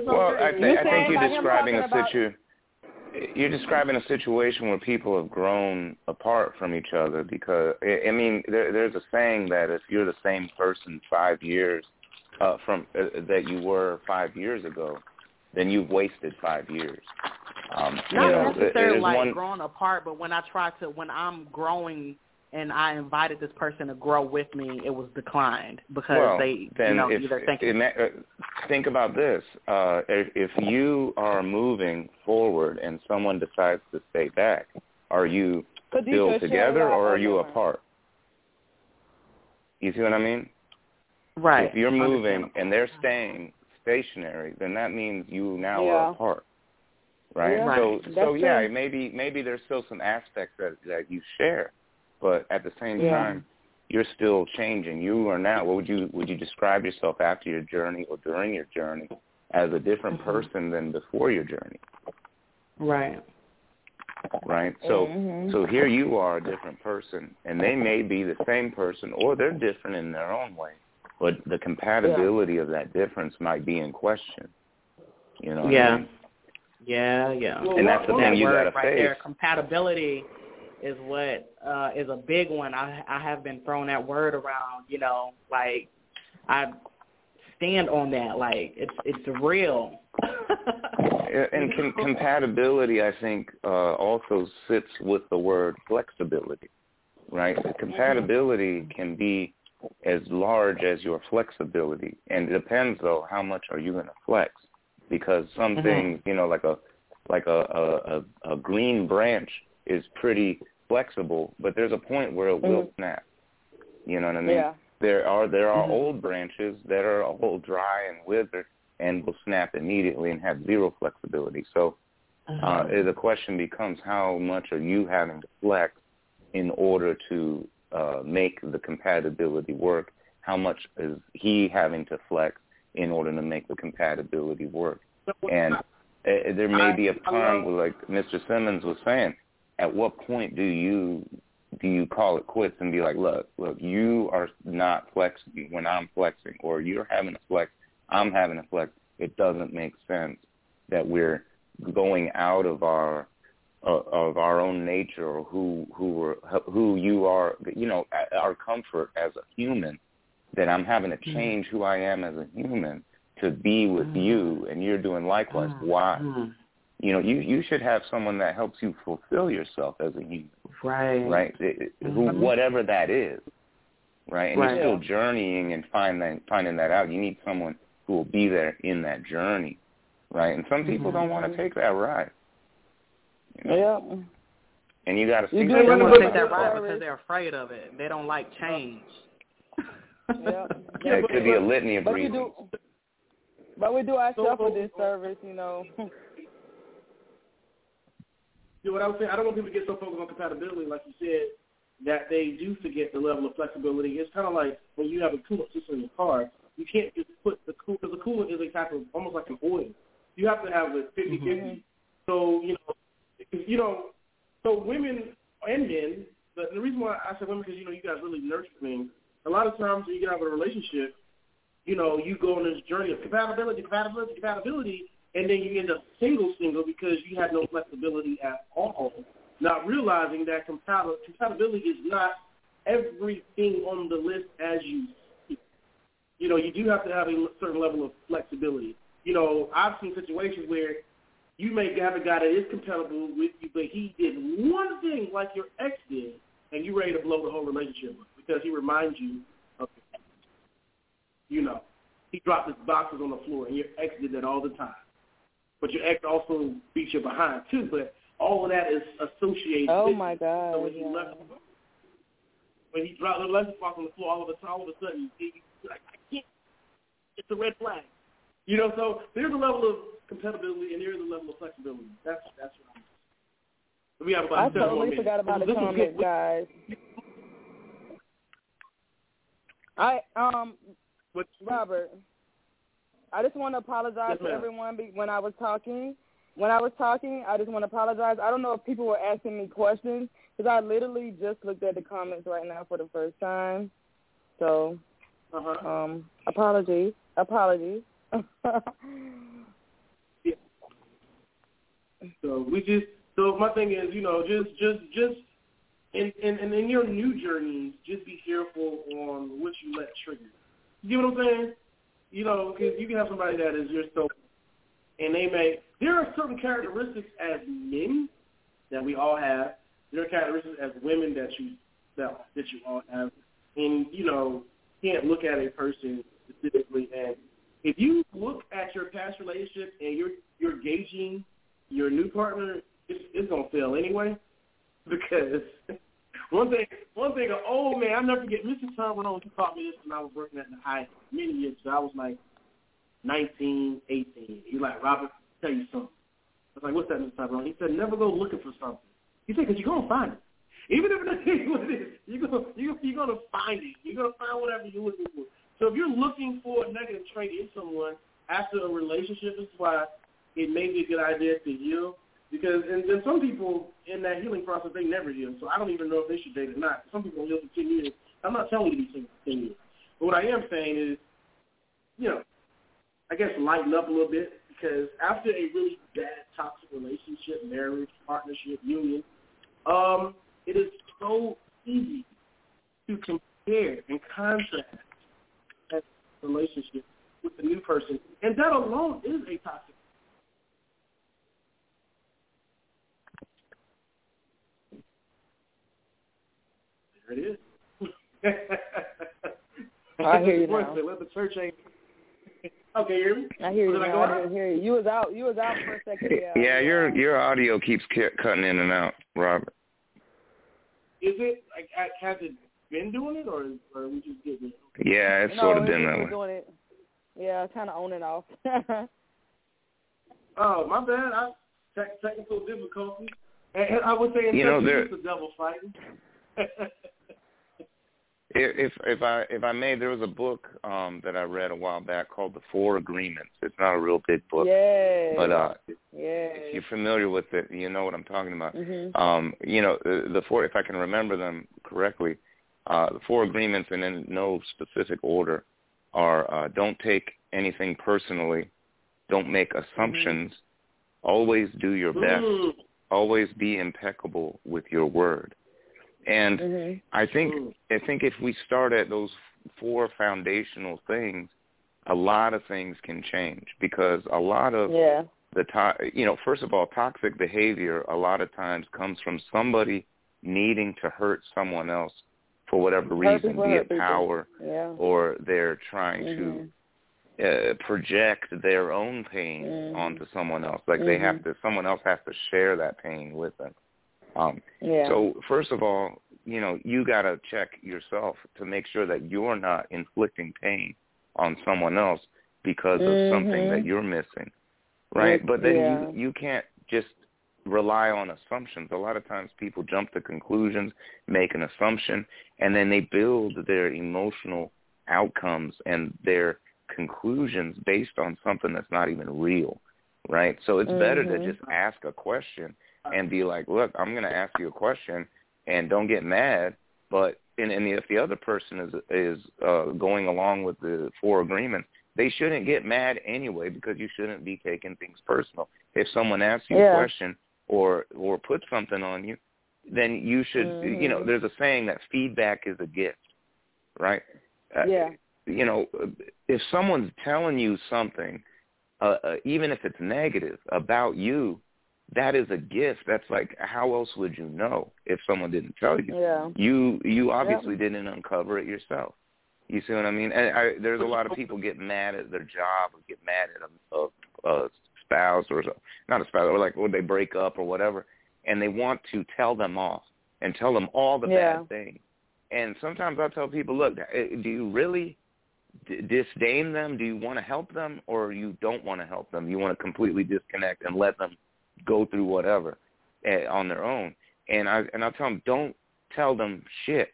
Well. I, You th- I saying think you're describing a talking about- You're describing a situation where people have grown apart from each other because I I mean there, there's a saying that if you're the same person five years uh, from uh, that you were five years ago, then you've wasted five years. Um, you Not know, necessarily like one. growing apart, but when I try to, when I'm growing and I invited this person to grow with me, it was declined because well, they, then you know, if, either thinking, ima- uh, think about this: uh, if, if you are moving forward and someone decides to stay back, are you Khadijah, still together or are you apart? You see what I mean? Right? If you're moving and they're staying stationary, then that means you now Yeah. are apart. Right? Yeah, so that's so yeah, true. maybe maybe there's still some aspects that that you share, but at the same Yeah. time you're still changing. You are now what would you would you describe yourself after your journey or during your journey as a different Mhm. person than before your journey, Right. right? So Mhm. so here you are a different person, and they may be the same person, or they're different in their own way, but the compatibility of that difference might be in question. You know? what I Yeah. mean? Yeah, yeah. Well, And that's the thing that you gotta right there, face. compatibility is what uh is a big one. I I have been throwing that word around, you know, like I stand on that. Like it's it's real. And com- compatibility, I think, uh, also sits with the word flexibility, right? Compatibility can be as large as your flexibility, and it depends though how much are you going to flex, because some Mhm. things, you know, like a like a, a a green branch is pretty flexible, but there's a point where it will Mhm. snap. You know what I mean? Yeah. There are there are Mhm. old branches that are all dry and withered and will snap immediately and have zero flexibility. So uh, the question becomes how much are you having to flex in order to uh, make the compatibility work? How much is he having to flex in order to make the compatibility work? And uh, there may be a time where, like Mr. Simmons was saying, at what point do you do you call it quits and be like, look, look, you are not flexing when I'm flexing, or you're having a flex, I'm having a flex. It doesn't make sense that we're going out of our uh, of our own nature or who who we're, who you are, you know, our comfort as a human. That I'm having to change who I am as a human to be with Mm-hmm. you, and you're doing likewise. Why? You know, you you should have someone that helps you fulfill yourself as a human Right. right? It- who, whatever that is, right? And Right. you're still journeying and finding finding that out. You need someone who will be there in that journey, right? And some people don't want to take that ride. You know? Yeah. And you got to see You do They that. don't wanna take take that that ride because they're afraid of it. They don't like change. (laughs) Yeah. Yeah, it could be a litany of But we reasons. do, but we do ourselves So- a disservice, you know. (laughs) You know what I was saying? I don't want people to get so focused on compatibility, like you said, that they do forget the level of flexibility. It's kind of like when you have a coolant system in your car, you can't just put the cool because the coolant is a type of almost like an oil. You have to have a 50 50 mm-hmm. So you know, because, you know, so women and men. But the reason why I said women because you know you guys really nurture things. A lot of times when you get out of a relationship, you know, you go on this journey of compatibility, compatibility, compatibility, and then you end up single, single because you have no flexibility at all. Not realizing that compatibility, compatibility is not everything on the list as you see. You know, you do have to have a certain level of flexibility. You know, I've seen situations where you may have a guy that is compatible with you, but he did one thing like your ex did, and you're ready to blow the whole relationship up because he reminds you of your ex. You know, he dropped his boxes on the floor, and your ex did that all the time. But your ex also beat you behind too. But all of that is associated. oh with my. God. So when he yeah. left, when he dropped the left box on the floor, all of a sudden, all of a sudden, he, like, I can't. It's a red flag. You know, so there's a level of compatibility and there is a level of flexibility. That's that's what I'm. We have about I totally minutes. forgot about the This comment, guys. I um What- Robert, I just want to apologize Yes, to everyone be- when I was talking. When I was talking, I just want to apologize. I don't know if people were asking me questions because I literally just looked at the comments right now for the first time. So, Uh-huh. um, apologies, apologies. (laughs) So we just so my thing is, you know, just just just in in, in your new journeys, just be careful on what you let trigger. You get what I'm saying? You know, because you can have somebody that is your so, and they may. There are certain characteristics as men that we all have. There are characteristics as women that you that that you all have, and you know, can't look at a person specifically. And if you look at your past relationship and you're you're gauging your new partner, it's, it's gonna fail anyway. (laughs) Because one thing, one thing, old man, I never forget. Mr. Tyrone, he taught me this when I was working at the high many years ago. I was like nineteen, eighteen. He's like, Robert, tell you something. I was like, what's that, Mr. Tyrone? He said, never go looking for something. He said, because you're gonna find it. Even if it (laughs) ain't what it is, you're gonna you're, gonna find it. You're gonna find whatever you're looking for. So if you're looking for a negative trait in someone after a relationship, is why it may be a good idea to heal. Because and then some people in that healing process they never heal. So I don't even know if they should date or not. Some people heal for ten years. I'm not telling you to be ten years. But what I am saying is, you know, I guess lighten up a little bit because after a really bad toxic relationship, marriage, partnership, union, um, it is so easy to compare and contrast that relationship with the new person, and that alone is a toxic. There it is. (laughs) I hear you now. Let the church ain't. Okay, hear me? I hear you Did I now. I didn't hear you. You was out. You was out for a second. Yeah. Yeah, your your audio keeps cutting in and out, Robert. Is it like has it been doing it, or or are we just getting it? Yeah, it's no, sort of it's been that way. doing it. Yeah, kind of on and off. (laughs) Oh, my bad. I tech technical difficulties. And, and I would say in You know, Texas, there- it's the devil fighting. (laughs) If if I if I may, there was a book um that I read a while back called The Four Agreements. It's not a real big book, yeah. but uh yeah. you're familiar with it, you know what I'm talking about. Mm-hmm. Um, you know, the, the four, if I can remember them correctly, uh, the four agreements, and in no specific order, are uh, don't take anything personally, don't make assumptions, always do your best, Mm. always be impeccable with your word. And Mhm. I think. I think if we start at those four foundational things, a lot of things can change because a lot of Yeah. the to- you know first of all toxic behavior a lot of times comes from somebody needing to hurt someone else for whatever reason be it power Yeah. or they're trying Mhm. to uh, project their own pain Mhm. onto someone else like they have to someone else has to share that pain with them um Yeah. so first of all, you know, you got to check yourself to make sure that you're not inflicting pain on someone else because of something Mhm. that you're missing. Right? Yes, but then yeah. you you can't just rely on assumptions. A lot of times people jump to conclusions, make an assumption, and then they build their emotional outcomes and their conclusions based on something that's not even real. Right? So it's better to Mhm. just ask a question and be like, look, I'm going to ask you a question, and don't get mad. But and, and if the other person is is uh, going along with the four agreements, they shouldn't get mad anyway because you shouldn't be taking things personal. If someone asks you Yeah. a question or or puts something on you, then you should. You know, Mhm. there's a saying that feedback is a gift, right? Uh, Yeah. you know, if someone's telling you something, uh, uh, even if it's negative about you, that is a gift. That's like, how else would you know if someone didn't tell you? Yeah. You you obviously didn't uncover it yourself. You see what I mean? And I, there's a lot of people get mad at their job or get mad at a, a, a spouse or not a spouse or like when they break up or whatever, and they want to tell them off and tell them all the Yeah. bad things. And sometimes I tell people, look, eh, do you really d- disdain them? Do you want to help them, or you don't want to help them? You want to completely disconnect and let them go through whatever uh, on their own. And I and I tell them, don't tell them shit.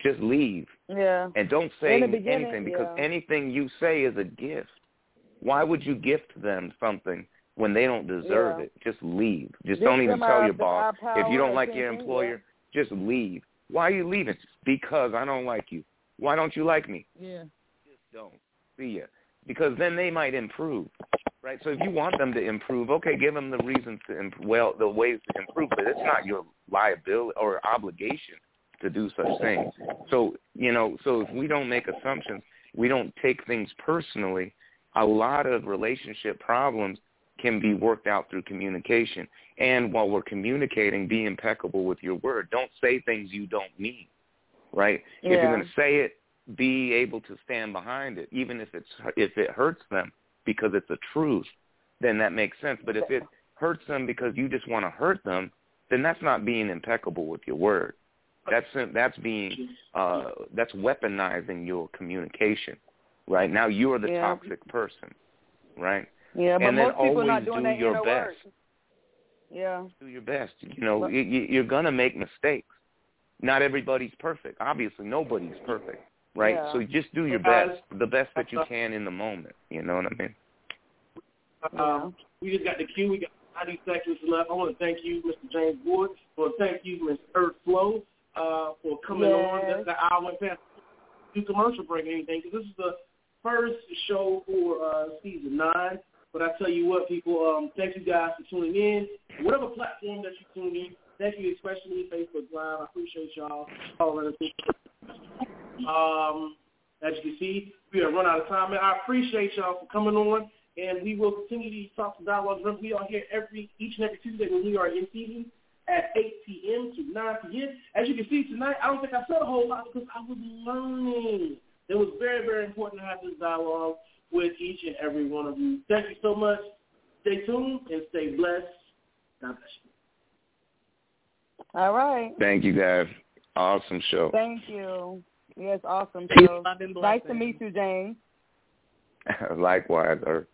Just leave Yeah. and don't say In the beginning, anything because yeah. anything you say is a gift. Why would you gift them something when they don't deserve Yeah. it? Just leave. Just don't even tell our- your boss. If you don't like your employer, just leave. Why are you leaving? Because I don't like you. Why don't you like me? Yeah. Just don't. See ya. Because then they might improve. Right? So if you want them to improve, okay, give them the reasons to imp- well, the ways to improve, but it's not your liability or obligation to do such things. So, you know, so if we don't make assumptions, we don't take things personally, a lot of relationship problems can be worked out through communication. And while we're communicating, be impeccable with your word. Don't say things you don't mean. Right? Yeah. If you're going to say it, be able to stand behind it, even if it's if it hurts them because it's a truth. Then that makes sense. But if it hurts them because you just want to hurt them, then that's not being impeccable with your word. That's that's being uh, that's weaponizing your communication. Right now, you are the Yeah. toxic person. Right? Yeah, but and then most people always not doing do that your best. work. Yeah. Do your best. You know, But- you- you're gonna make mistakes. Not everybody's perfect. Obviously, nobody's perfect. Right? Yeah. So just do your best, the best that you can in the moment. You know what I mean? Um, we just got the cue. We got 90 seconds left. I want to thank you, Mr. James Wood. I want to thank you, Ms. Earth Flow, uh, for coming on. Yes. The, the hour went past. Do commercial break or anything because this is the first show for uh, season nine. But I tell you what, people, um, thank you guys for tuning in. Whatever platform that you tune in, thank you especially Facebook Live. I appreciate y'all following us. Um, as you can see, we have run out of time. And I appreciate y'all for coming on, and we will continue these talks and dialogues. Remember, we are here every each and every Tuesday when we are in season at 8 p.m. to 9 p.m. As you can see tonight, I don't think I said a whole lot because I was learning. It was very, very important to have this dialogue with each and every one of you. Thank you so much. Stay tuned and stay blessed. God bless you. All right. Thank you, guys. Awesome show. Thank you. Yes, awesome. Peace, So nice to meet you, James. (laughs) Likewise, Earth.